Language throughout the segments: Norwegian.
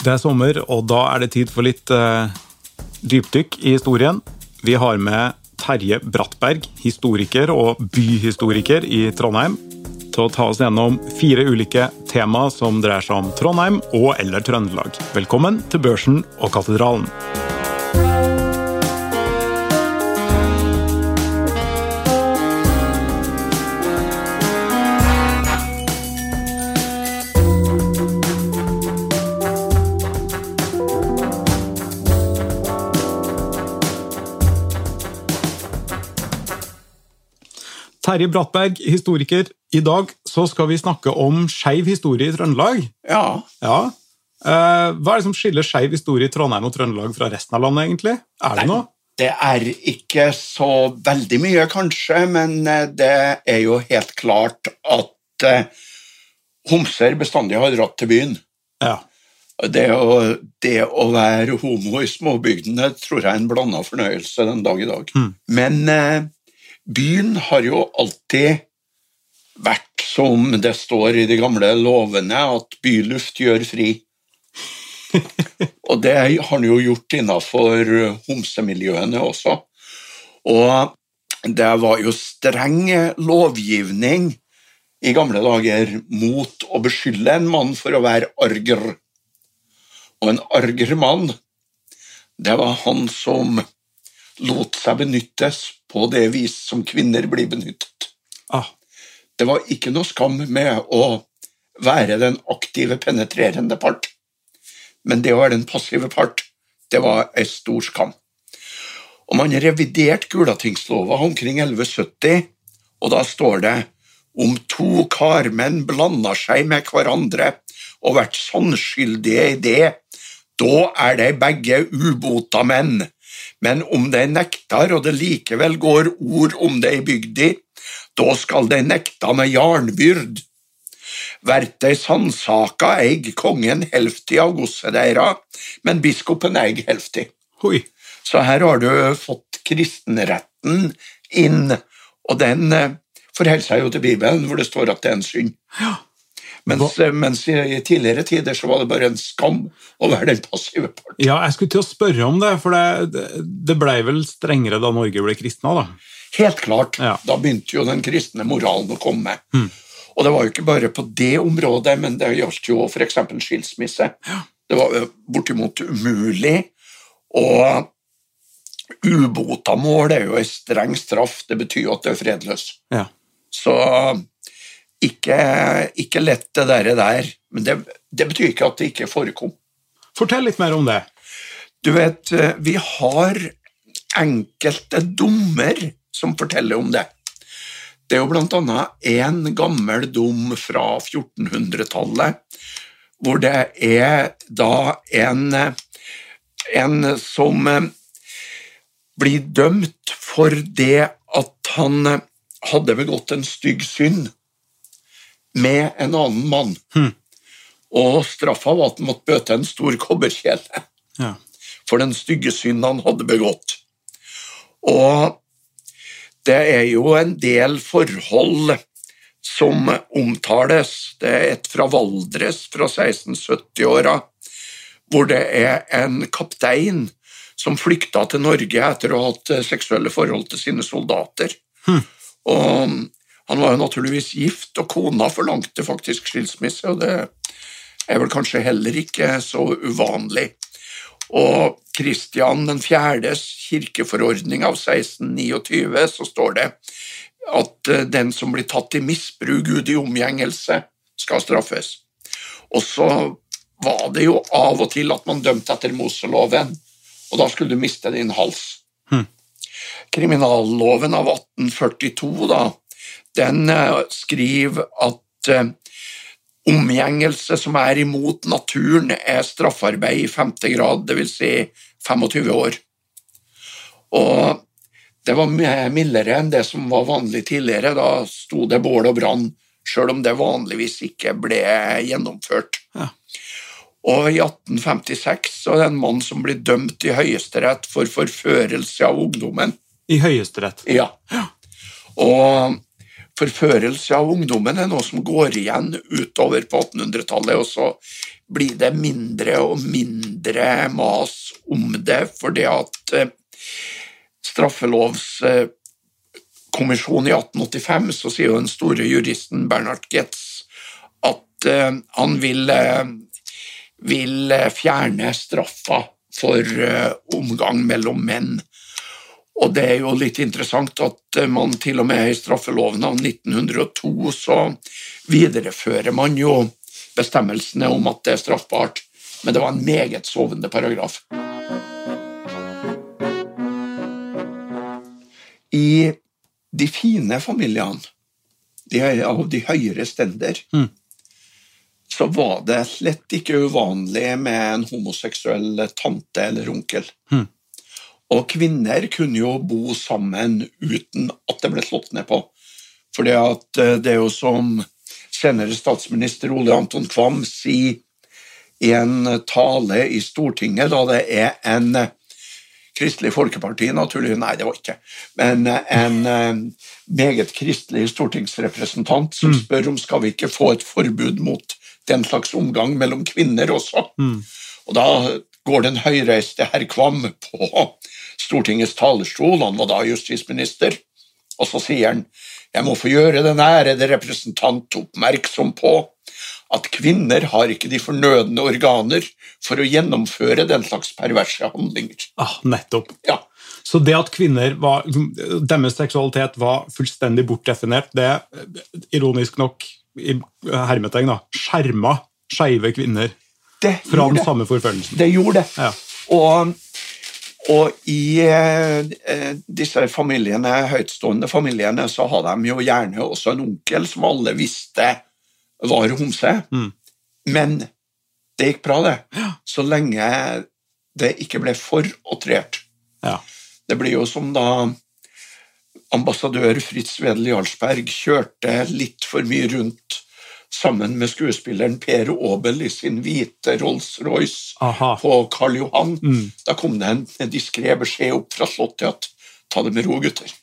Det er sommer, og da er det tid for litt uh, dypdykk i historien. Vi har med Terje Brattberg, historiker og byhistoriker i Trondheim, til å ta oss gjennom fire ulike tema som dreier seg om Trondheim og eller Trøndelag. Velkommen til Børsen og Katedralen. Terje Brattberg, historiker. I dag så skal vi snakke om skeiv historie i Trøndelag. Ja. ja. Eh, hva er det som skiller skeiv historie i Trondheim og Trøndelag fra resten av landet? egentlig? Er det noe? Det er ikke så veldig mye, kanskje, men eh, det er jo helt klart at eh, homser bestandig har dratt til byen. Ja. Det å, det å være homo i småbygdene tror jeg er en blanda fornøyelse den dag i dag. Mm. Men byen har jo alltid vært som det står i de gamle lovene, at byluft gjør fri. og det har han jo gjort innafor homsemiljøene også. Og det var jo streng lovgivning i gamle dager mot å beskylde en mann for å være arger. Og en arger mann, det var han som lot seg benyttes på det vis som kvinner blir benyttet. Ah. Det var ikke noe skam med å være den aktive, penetrerende part. Men det å være den passive part, det var ei stor skam. Og Man reviderte Gulatingslova omkring 1170, og da står det om to karmenn blander seg med hverandre og vært sannskyldige i det, da er de begge ubota menn. Men om de nektar, og det likevel går ord om det i bygda, da skal de nekta med jarnbyrd. Vert de sannsaka, eig kongen helfti av godset deira, men biskopen eig helfti. Oi. Så her har du fått kristenretten inn, og den eh, forholder seg jo til Bibelen, hvor det står at det er en synd. Ja. Mens, eh, mens, i tidligere tider så var det bare en skam å være den passive part. Ja, jeg skulle til å spørre om det, for det, det ble vel strengere da Norge ble kristna, da? Helt klart. Ja. Da begynte jo den kristne moralen å komme. Mm. Og det var jo ikke bare på det området, men det gjaldt jo f.eks. skilsmisse. Ja. Det var bortimot umulig. Og ubota mål er jo en streng straff. Det betyr jo at det er fredløs. Ja. Så ikke, ikke lett det der, der. Men det, det betyr ikke at det ikke forekom. Fortell litt mer om det. Du vet, vi har enkelte dommer som forteller om det. Det er jo blant annet en gammel dom fra 1400-tallet, hvor det er da en, en som blir dømt for det at han hadde begått en stygg synd med en annen mann. Hmm. Og straffa var at han måtte bøte en stor kobberkjele Ja. for den stygge synden han hadde begått. Og det er jo en del forhold som omtales. Det er et fra Valdres fra 1670-åra, hvor det er en kaptein som flykta til Norge etter å ha hatt seksuelle forhold til sine soldater. Hmm. Og han var jo naturligvis gift, og kona forlangte faktisk skilsmisse, og det er vel kanskje heller ikke så uvanlig. Og Kristian 4.s kirkeforordning av 1629 så står det at den som blir tatt i misbruk, ut i omgjengelse, skal straffes. Og så var det jo av og til at man dømte etter Moseloven, og da skulle du miste din hals. Hmm. Kriminalloven av 1842, da, den uh, skriver at uh, omgjengelse som er imot naturen, er straffarbeid i femte grad, dvs. Si 25 år. Og det var mildere enn det som var vanlig tidligere. Da sto det bål og brann, sjøl om det vanligvis ikke ble gjennomført. Ja. Og i 1856 så er det en mann som blir dømt i Høyesterett for forførelse av ungdommen. I Høyesterett. Ja. Og forførelse av ungdommen er noe som går igjen utover på 1800-tallet, og så blir det mindre og mindre mas om det, fordi at eh, straffelovskommisjonen i 1885 så sier jo den store juristen Bernhard Getz at eh, han vil, eh, vil fjerne straffa for omgang mellom menn. Og det er jo litt interessant at man til og med i straffeloven av 1902 så viderefører man jo bestemmelsene om at det er straffbart, men det var en meget sovende paragraf. I de fine familiene, de av de høyere stender, mm. så var det slett ikke uvanlig med en homoseksuell tante eller onkel. Mm. Og kvinner kunne jo bo sammen uten at det ble slått ned på. For eh, det er jo som senere statsminister Ole Anton Kvam sier i en tale i Stortinget, da det er en Kristelig Folkeparti, naturlig Nei, det var ikke men en eh, meget kristelig stortingsrepresentant som mm. spør om skal vi ikke få et forbud mot den slags omgang mellom kvinner også. Mm. Og da går den høyreiste herr Kvam på Stortingets talerstol, han var da justisminister, og så sier han jeg må få gjøre den ærede representant oppmerksom på at kvinner har ikke de fornødne organer for å gjennomføre den slags perverse handlinger. Ah, nettopp. Ja. Så det at kvinner var, deres seksualitet var fullstendig bortdefinert, det ironisk nok i hermetegn da, skjerma skeive kvinner fra den samme forfølgelsen. Det gjorde det. Ja. Og og i eh, disse familiene, høytstående familiene så hadde de jo gjerne også en onkel som alle visste var homse. Mm. Men det gikk bra, det. Ja. Så lenge det ikke ble for outrert. Ja. Det blir jo som da ambassadør Fritz Wedel Jarlsberg kjørte litt for mye rundt sammen med skuespilleren Per Aabel i sin hvite Rolls-Royce på Karl Johan. Mm. Da kom det en, en diskré beskjed opp fra Slottet at ta det med ro, gutter.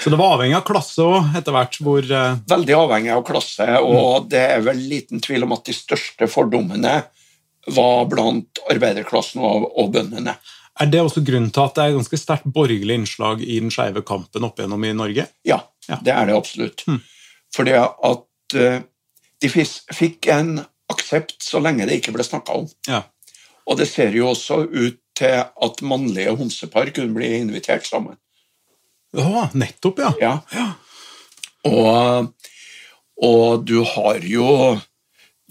Så det var avhengig av klasse òg, etter hvert? hvor... Uh... Veldig avhengig av klasse, og mm. det er vel liten tvil om at de største fordommene var blant arbeiderklassen og, og bøndene. Er det også grunnen til at det er ganske sterkt borgerlig innslag i den skeive kampen opp igjennom i Norge? Ja, ja. det er det absolutt. Mm. Fordi at uh, de fikk en aksept så lenge det ikke ble snakka om. Ja. Og det ser jo også ut til at mannlige homsepar kunne bli invitert sammen. Ja, nettopp, ja. ja. ja. Og, og, du har jo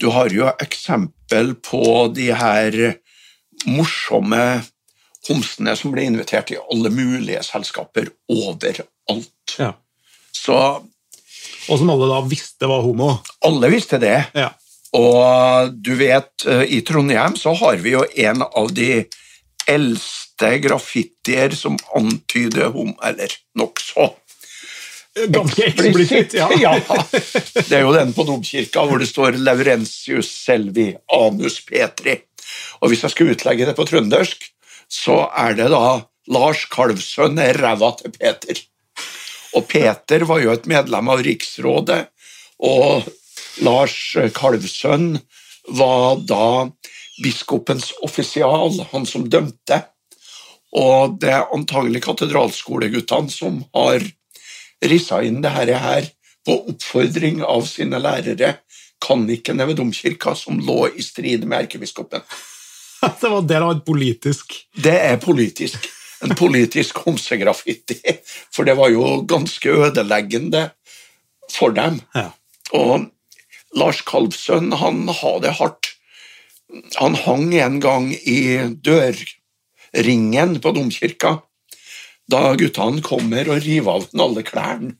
Du har jo eksempel på de her morsomme homsene som ble invitert i alle mulige selskaper overalt. Ja. Så, og som alle da visste var homo? Alle visste det. Ja. Og du vet, eh, i Trondheim så har vi jo en av de eldste graffitier som antyder homo, eller nokså. Ganske eksplisitt, ja. ja. Det er jo den på domkirka hvor det står 'Laurentius selvi anus petri'. Og hvis jeg skal utlegge det på trøndersk, så er det da Lars Kalvsønn er ræva til Peter. Og Peter var jo et medlem av riksrådet, og Lars Kalvsønn var da biskopens offisial, han som dømte. Og det er antagelig katedralskoleguttene som har rissa inn det her på oppfordring av sine lærere, kannikene ved domkirka, som lå i strid med erkebiskopen. det var del av et politisk Det er politisk. En politisk homsegraffiti. For det var jo ganske ødeleggende for dem. Ja. Og Lars Kalvsønn, han har det hardt. Han hang en gang i dørringen på domkirka da guttene kommer og river av alle klærne.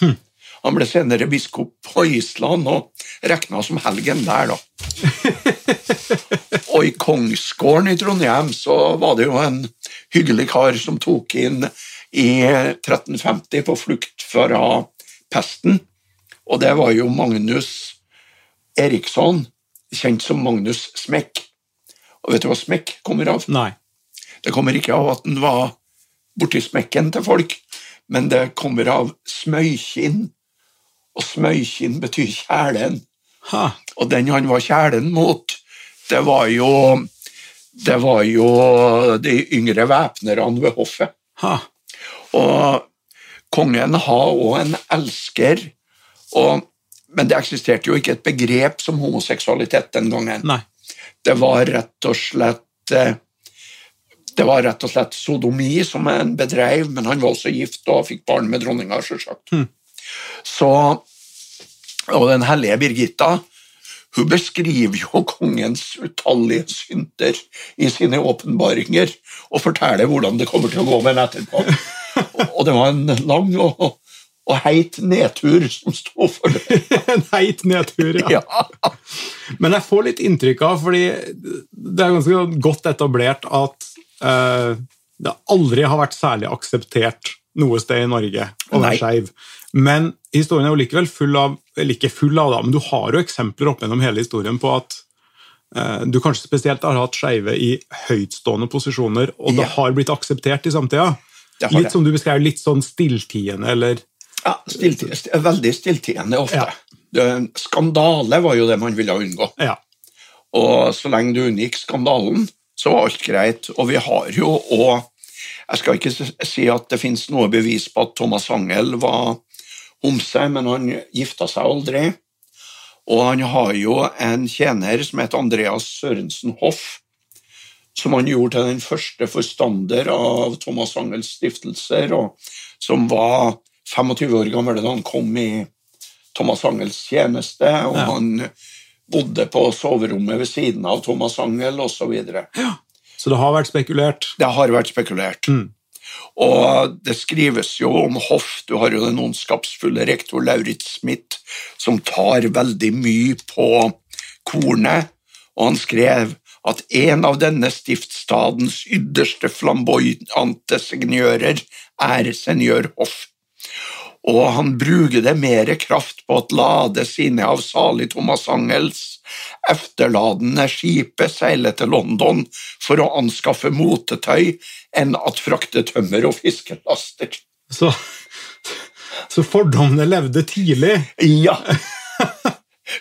Hm. Han ble senere biskop på Island og regna som helgen der, da. og i Kongsgården i Trondheim så var det jo en hyggelig kar som tok inn i 1350 på flukt fra pesten, og det var jo Magnus Eriksson, kjent som Magnus Smekk. Og vet du hva smekk kommer av? Nei. Det kommer ikke av at han var borti smekken til folk, men det kommer av smøykinn, og smøykinn betyr kjælen. Ha. Og den han var kjælen mot, det var jo det var jo de yngre væpnerne ved hoffet. Ha. Og kongen har òg en elsker, og, men det eksisterte jo ikke et begrep som homoseksualitet den gangen. Nei. Det var rett og slett eh, det var rett og slett sodomi som en bedreiv, men han var også gift og fikk barn med dronninga, selvsagt. Mm. Så, og den hellige Birgitta hun beskriver jo kongens utallige synder i sine åpenbaringer og forteller hvordan det kommer til å gå med henne etterpå. Og det var en lang og, og heit nedtur som sto for det. en heit nedtur, ja. Ja. Men jeg får litt inntrykk av, fordi det er ganske godt etablert at uh, det aldri har vært særlig akseptert noe sted i Norge å være skeiv. Men historien er jo likevel full av eller ikke full av, da, men du har jo eksempler opp gjennom hele historien på at eh, du kanskje spesielt har hatt skeive i høytstående posisjoner, og det har blitt akseptert i samtida. Litt det. som du beskrev, litt sånn stilltiende, eller Ja, stilltiende, veldig stilltiende ofte. Ja. Det, skandale var jo det man ville unngå. Ja. Og så lenge du unngikk skandalen, så var alt greit. Og vi har jo òg Jeg skal ikke si at det finnes noe bevis på at Thomas Angell var homse, men han gifta seg aldri. Og han har jo en tjener som heter Andreas Sørensen Hoff, som han gjorde til den første forstander av Thomas Angels stiftelser, og som var 25 år gammel da han kom i Thomas Angels tjeneste, og Ja. han bodde på soverommet ved siden av Thomas Angel osv. Så det har vært spekulert. Det har vært spekulert. Mm. Og det skrives jo om hoff. Du har jo den ondskapsfulle rektor Lauritz Smith, som tar veldig mye på kornet, og han skrev at en av denne stiftstadens ytterste flamboyante seignører er senior Hoff. Og han bruker det mer kraft på at lade sine av salig Thomas Angels efterladende skipet seile til London for å anskaffe motetøy enn at frakte tømmer og fiskelaster. Så, så fordommene levde tidlig. Ja.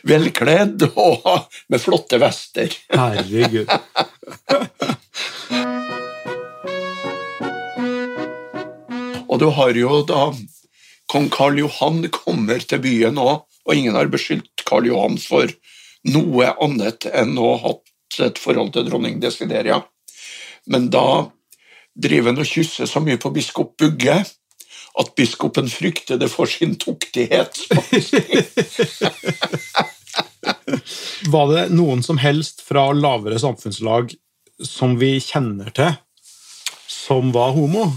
Velkledd og med flotte vester. Herregud. Og du har jo da kong Karl Johan kommer til byen òg, og ingen har beskyldt Karl Johan for noe annet enn å ha hatt et forhold til dronning Desideria. Men da driver han og kysser så mye på biskop Bugge at biskopen frykter det for sin tuktighet. Var det noen som helst fra lavere samfunnslag som vi kjenner til, som var homo?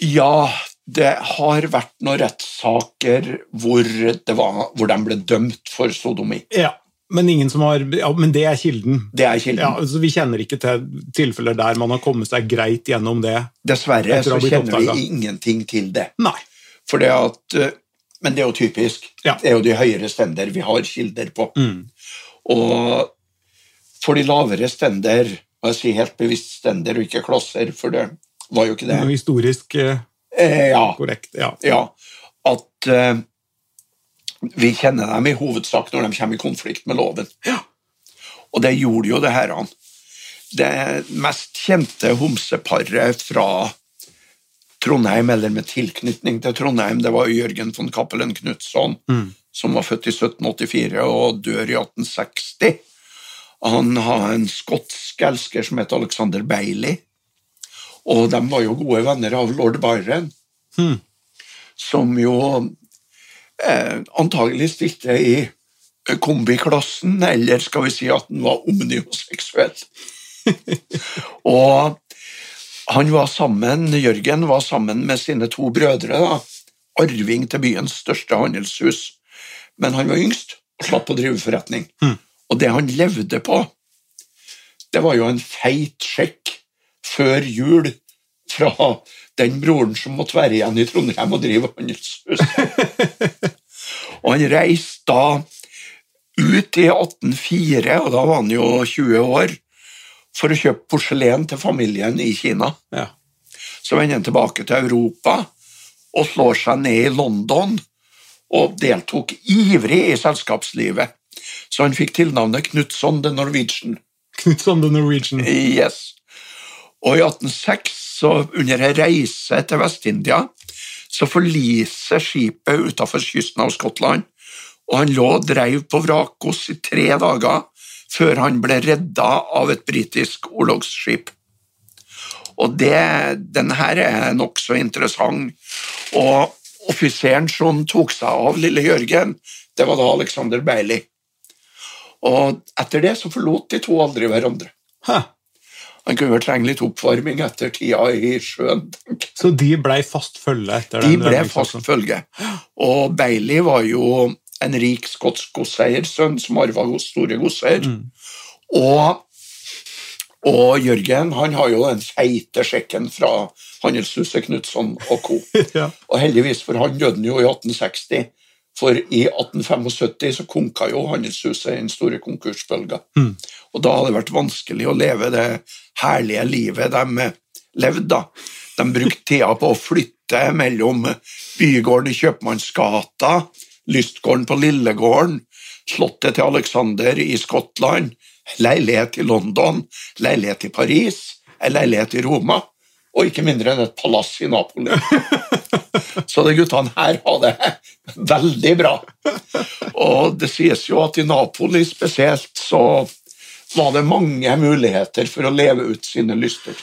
Ja, det har vært noen rettssaker hvor, var, hvor de ble dømt for sodomi. Ja, men, ingen som har, ja, men det er kilden. Det er kilden. Ja, altså Vi kjenner ikke til tilfeller der man har kommet seg greit gjennom det. Dessverre så kjenner oppdaget. vi ingenting til det. Nei. Fordi at, eh, men det er jo typisk. Ja. Det er jo de høyere stender vi har kilder på. Mm. Og for de lavere stender, og jeg sier helt bevisst stender og ikke klosser, for det var jo ikke det, Noe historisk eh, eh, ja, korrekt. Ja. ja, at eh, vi kjenner dem i hovedsak når de kommer i konflikt med loven. Og det gjorde jo det her. Det mest kjente homseparet fra Trondheim, eller med tilknytning til Trondheim, det var Jørgen von Cappelen Knutson, Mm. som var født i 1784 og dør i 1860. Han har en skotsk elsker som heter Alexander Bailey, og de var jo gode venner av lord Byron, Hmm. som jo eh, antagelig stilte i kombiklassen, eller skal vi si at han var omnioseksuell. og han var sammen, Jørgen var sammen med sine to brødre, da, arving til byens største handelshus. Men han var yngst og slapp å drive forretning. Hmm. Og det han levde på, det var jo en feit sjekk før jul fra den broren som måtte være igjen i Trondheim og drive handelshus. og han reiste da ut i 1804, og da var han jo 20 år, for å kjøpe porselen til familien i Kina. Ja. Så vender han tilbake til Europa og slår seg ned i London og deltok ivrig i selskapslivet. Så han fikk tilnavnet Knutson the Norwegian. Knutson the Norwegian. Yes. Og i 1806, så under en reise til Vest-India, så forliser skipet utenfor kysten av Skottland, og han lå og dreiv på vrakgods i tre dager før han ble redda av et britisk orlogsskip. Og det, den her er nokså interessant. Og offiseren som tok seg av lille Jørgen, det var da Alexander Bailey. Og etter det så forlot de to aldri hverandre. Hæ. Han kunne vel trenge litt oppvarming etter tida i sjøen. Så de blei fast følge etter De den ble blei fast følge. Og Bailey var jo en rik skotsk godseiersønn som arva store godser. Og, og Jørgen han har jo den feite sjekken fra handelshuset Knutson og co. ja. Og heldigvis, for han døde jo i 1860. For i 1875 så konka jo handelshuset i den store konkursbølga. Mm. Og da hadde det vært vanskelig å leve det herlige livet de levde. da. De brukte tida på å flytte mellom bygården i Kjøpmannsgata, lystgården på Lillegården, slottet til Alexander i Skottland, leilighet i London, leilighet i Paris, leilighet i Roma, og ikke mindre enn et palass i Napoli. Så de guttene her har det veldig bra. Og det sies jo at i Napoli spesielt så var det mange muligheter for å leve ut sine lyster.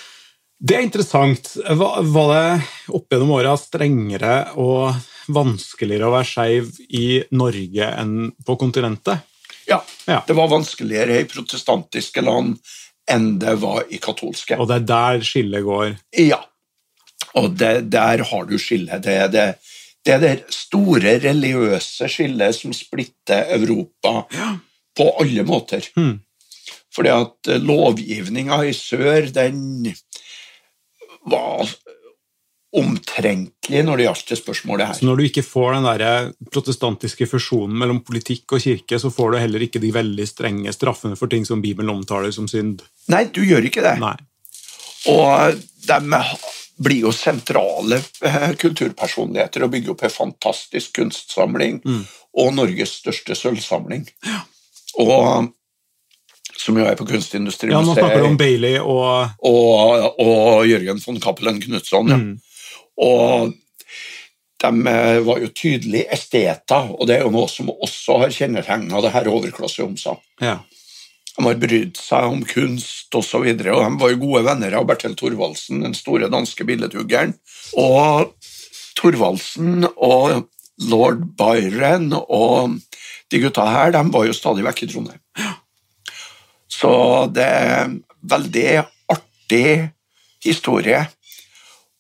Det er interessant. Var, var det opp gjennom åra strengere og vanskeligere å være skeiv i Norge enn på kontinentet? Ja, Ja. det var vanskeligere i protestantiske land enn det var i katolske. Og det er der skillet går. Ja, og det, der har du skillet. Det er det, det er det store religiøse skillet som splitter Europa på alle måter. Mm. Fordi at eh, lovgivninga i sør, den var omtrentlig når det gjaldt det spørsmålet her. Så når du ikke får den der protestantiske fusjonen mellom politikk og kirke, så får du heller ikke de veldig strenge straffene for ting som Bibelen omtaler som synd. Nei, du gjør ikke det. Nei. Og de blir jo sentrale eh, kulturpersonligheter og bygger opp en fantastisk kunstsamling og Norges største sølvsamling. Ja. Og som jo er på Ja, nå snakker du om Bailey og og, og Jørgen von Cappelen Knutson. Ja. Mm. Og de eh, var jo tydelige esteter, og det er jo noe som også har kjennetegna det her overklasseomsa. ja. De har brydd seg om kunst osv., de var jo gode venner av Bertel Thorvaldsen, den store danske billedhuggeren. Og Thorvaldsen og lord Byron og de gutta her, de var jo stadig vekk i Trondheim. Så det er en veldig artig historie.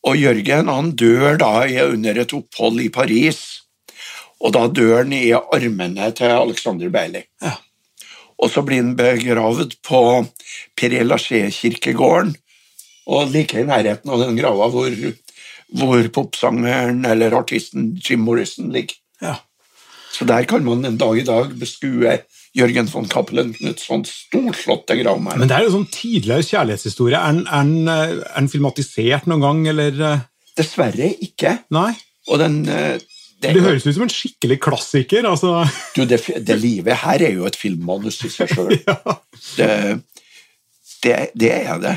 Og Jørgen han dør da under et opphold i Paris, og da dør han i armene til Alexander Bailey. Ja. Og så blir han begravd på Père Lachaise-kirkegården, og like i nærheten av den grava hvor, hvor popsangeren eller artisten Jim Morrison ligger. ja. Så der kan man en dag i dag beskue Jørgen von Cappelen Knutsons storslåtte gravmæle. Men det er jo sånn tidligere kjærlighetshistorie. Den, er den filmatisert noen gang, eller eh, Dessverre ikke. Nei? Og den eh, det, Det høres ut som en skikkelig klassiker. altså. du, det, det livet her er jo et filmmanus i seg sjøl. Ja. Det, er det.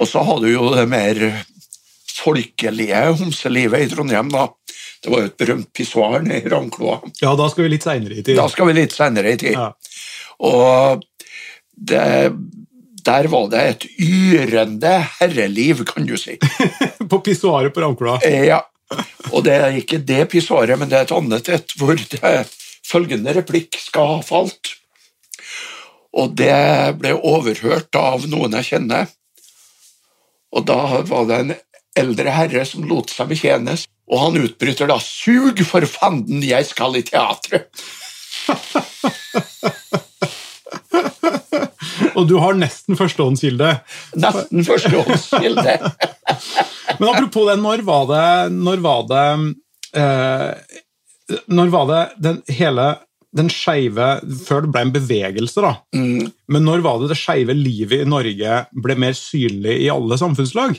Og så har du jo det mer folkelige homselivet i Trondheim, da. Det var jo et berømt pissoar i Ravnkloa. ja, da skal vi litt seinere i tid. Da skal vi litt senere i tid. Ja. Og det, der var det et yrende herreliv, kan du si. På pissoaret på Ravnkloa. Eh, Ja, og det er ikke det pissoaret, men det er et annet et hvor det følgende replikk skal ha falt. Og det ble overhørt av noen jeg kjenner. Og da var det en eldre herre som lot seg betjenes, og han utbryter da 'Sug for fanden, jeg skal i teatret'. Og du har nesten førstehåndskilde. Nesten førstehåndskilde. Men apropos det, når var det Når var det eh, Når var det den hele den skeive Før det ble en bevegelse, da. Mm. Men når var det det skeive livet i Norge ble mer synlig i alle samfunnslag?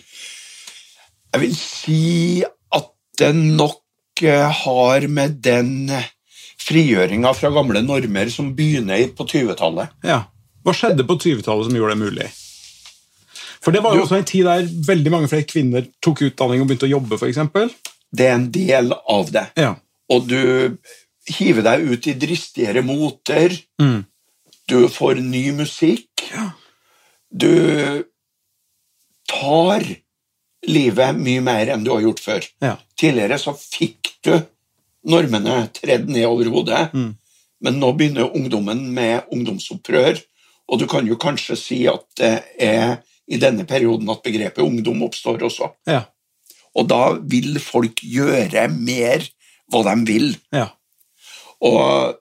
Jeg vil si at det nok eh, har med den frigjøringa fra gamle normer som begynner på 20-tallet. Ja. Hva skjedde på 20-tallet som gjorde det mulig? For det var jo også en tid der veldig mange flere kvinner tok utdanning og begynte å jobbe, f.eks. Det er en del av det. Ja. Og du hiver deg ut i dristigere moter. Mm. Du får ny musikk. Du tar livet mye mer enn du har gjort før. ja. Tidligere så fikk du normene tredd ned over hodet, Mm. men nå begynner ungdommen med ungdomsopprør, og du kan jo kanskje si at det er i denne perioden at begrepet ungdom oppstår også. Ja. Og da vil folk gjøre mer hva de vil. ja. Og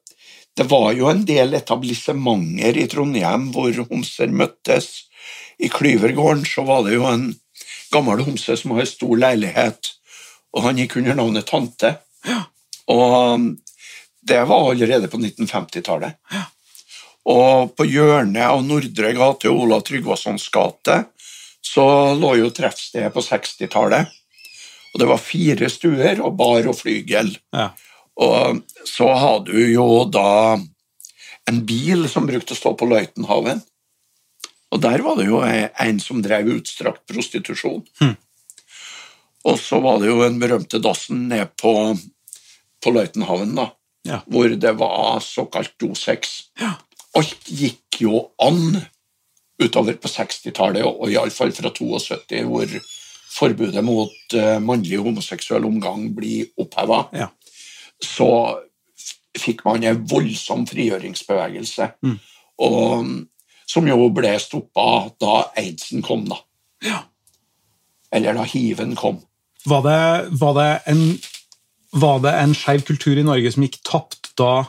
det var jo en del etablissementer i Trondheim hvor homser møttes. I Klyvergården så var det jo en gammel homse som hadde stor leilighet, og han gikk under navnet Tante. Ja. Og det var allerede på 1950-tallet. Og på hjørnet av Nordre gate og Olav Tryggvasons gate så lå jo treffstedet på 60-tallet. Og det var fire stuer og bar og flygel. ja. Og så hadde du jo da en bil som brukte å stå på Løitenhaven. Og der var det jo en som drev utstrakt prostitusjon. Hm. Og så var det jo den berømte dassen ned på, på Løitenhaven, da, Ja. hvor det var såkalt dosex. Ja. Alt gikk jo an utover på 60-tallet, og iallfall fra 72, hvor forbudet mot eh, mannlig homoseksuell omgang blir oppheva ja. så fikk man en voldsom frigjøringsbevegelse. Mm. Og, som jo ble stoppa da aidsen kom, da. Ja. Eller da hiven kom. Var det, var det en, var det en skeiv kultur i Norge som gikk tapt da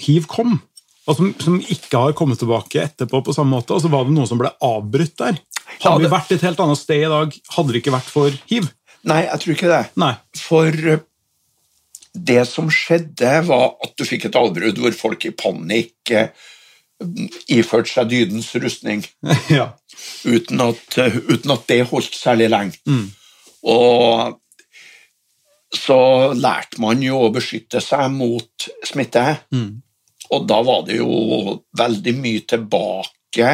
hiv kom? Og som, som ikke har kommet tilbake etterpå på samme måte? Og så var det noe som ble avbrutt der? Ja, Hadde vi det- vært et helt annet sted i dag, hadde det ikke vært for hiv? Nei, jeg tror ikke det. Nei. For eh, det som skjedde, var at du fikk et avbrudd hvor folk i panikk eh, iførte seg dydens rustning. ja. uten at, uten at det holdt særlig lenge. Mm. Og så lærte man jo å beskytte seg mot smitte, Mm. Og da var det jo veldig mye tilbake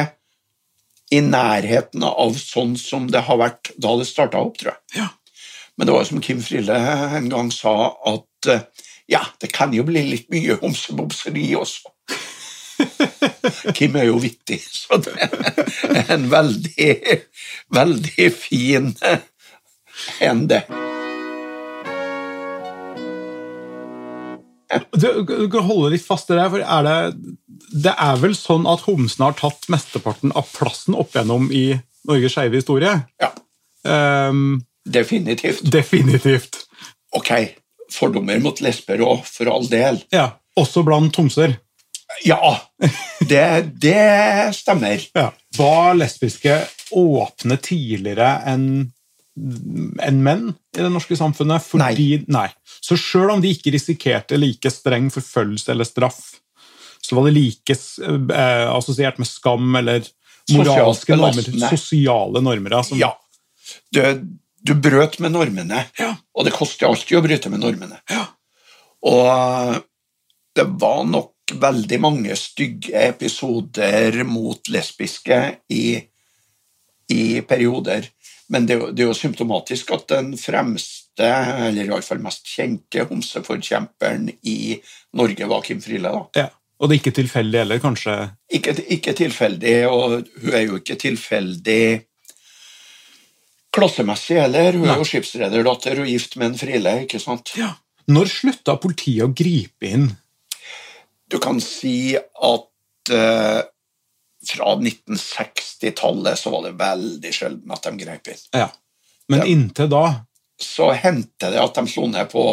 i nærheten av sånn som det har vært da det starta opp, tror jeg. Ja. Men det var jo som Kim Frille en gang sa, at eh, ja, det kan jo bli litt mye homsebomseri også. Kim er jo vittig, så det er en veldig, veldig fin en, det. Du, du kan holde litt fast i det, for er det, det er vel sånn at homsene har tatt mesteparten av plassen opp igjennom i Norges skeive historie? Ja, Um, definitivt. definitivt. Ok, fordommer mot lesber òg, for all del. Ja, Også blant homser. Ja, det, det stemmer. Ja. Var lesbiske åpne tidligere enn enn menn i det norske samfunnet? Fordi, nei. Så sjøl om de ikke risikerte like streng forfølgelse eller straff, så var det like eh, assosiert med skam eller moralske normer, sosiale normer. Altså. Ja. Du, du brøt med normene, Ja. og det koster alltid å bryte med normene. Ja. Og det var nok veldig mange stygge episoder mot lesbiske i, i perioder. Men det, det er jo symptomatisk at den fremste, eller iallfall mest kjente, homseforkjemperen i Norge var Kim Friele. Ja. Og det er ikke tilfeldig heller, kanskje? Ikke, ikke tilfeldig, og hun er jo ikke tilfeldig klassemessig heller. Hun Nei. er jo skipsrederdatter og gift med en Friele, ikke sant? Ja. Når slutta politiet å gripe inn? Du kan si at eh, fra 1960-tallet så var det veldig sjelden at de grep inn. Ja. Men de, inntil da Så hendte det at de slo ned på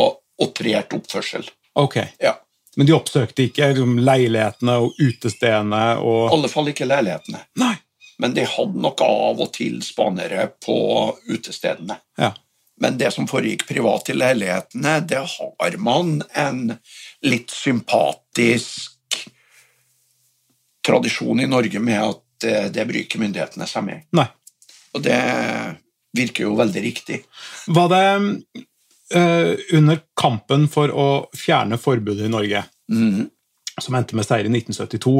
operert oppførsel. Ok. Ja. Men de oppsøkte ikke liksom, leilighetene og utestedene I alle fall ikke leilighetene. Nei. Men de hadde nok av og til spanere på utestedene. Ja. Men det som foregikk privat i leilighetene, det har man en litt sympatisk tradisjon i Norge med at det, det ikke myndighetene seg med. Nei. Og det virker jo veldig riktig. Var det uh, under kampen for å fjerne forbudet i Norge, mm. som endte med seier i 1972,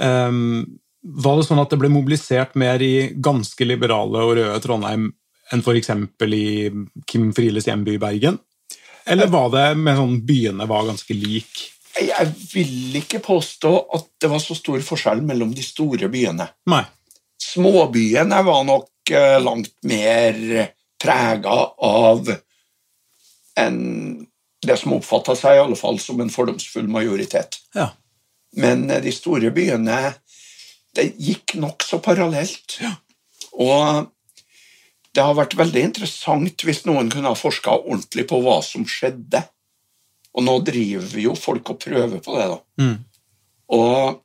um, var det sånn at det ble mobilisert mer i ganske liberale og røde Trondheim enn f.eks. i Kim Frieles hjemby i Bergen? Eller var det med sånn byene var ganske lik? Jeg vil ikke påstå at det var så stor forskjell mellom de store byene. Nei. Småbyene var nok eh, langt mer prega av en, det som oppfatta seg i alle fall som en fordomsfull majoritet. Ja. Men eh, de store byene det gikk nokså parallelt. Ja. Og det har vært veldig interessant hvis noen kunne ha forska ordentlig på hva som skjedde. Og nå driver jo folk og prøver på det, da. Mm. Og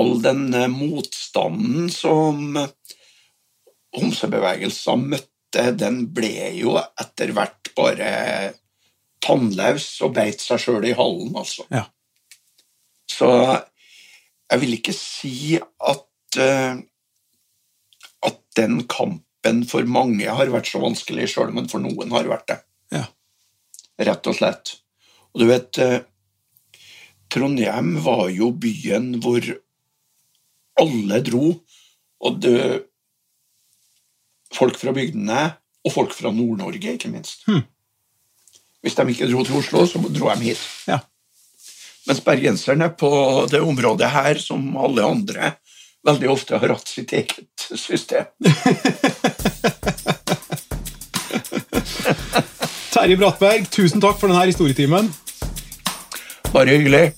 all den motstanden som homsebevegelsen møtte, den ble jo etter hvert bare tannløs og beit seg sjøl i hallen, altså. Ja. Så jeg vil ikke si at uh, at den kampen for mange har vært så vanskelig sjøl, men for noen har vært det. Rett og slett. Og du vet eh, Trondheim var jo byen hvor alle dro, og det, folk fra bygdene, og folk fra Nord-Norge, ikke minst. Hmm. Hvis de ikke dro til Oslo, så dro de hit. Ja. Mens bergenserne på det området her, som alle andre, veldig ofte har hatt sitt eget system. Terje Brattberg, tusen takk for denne historietimen. Bare hyggelig.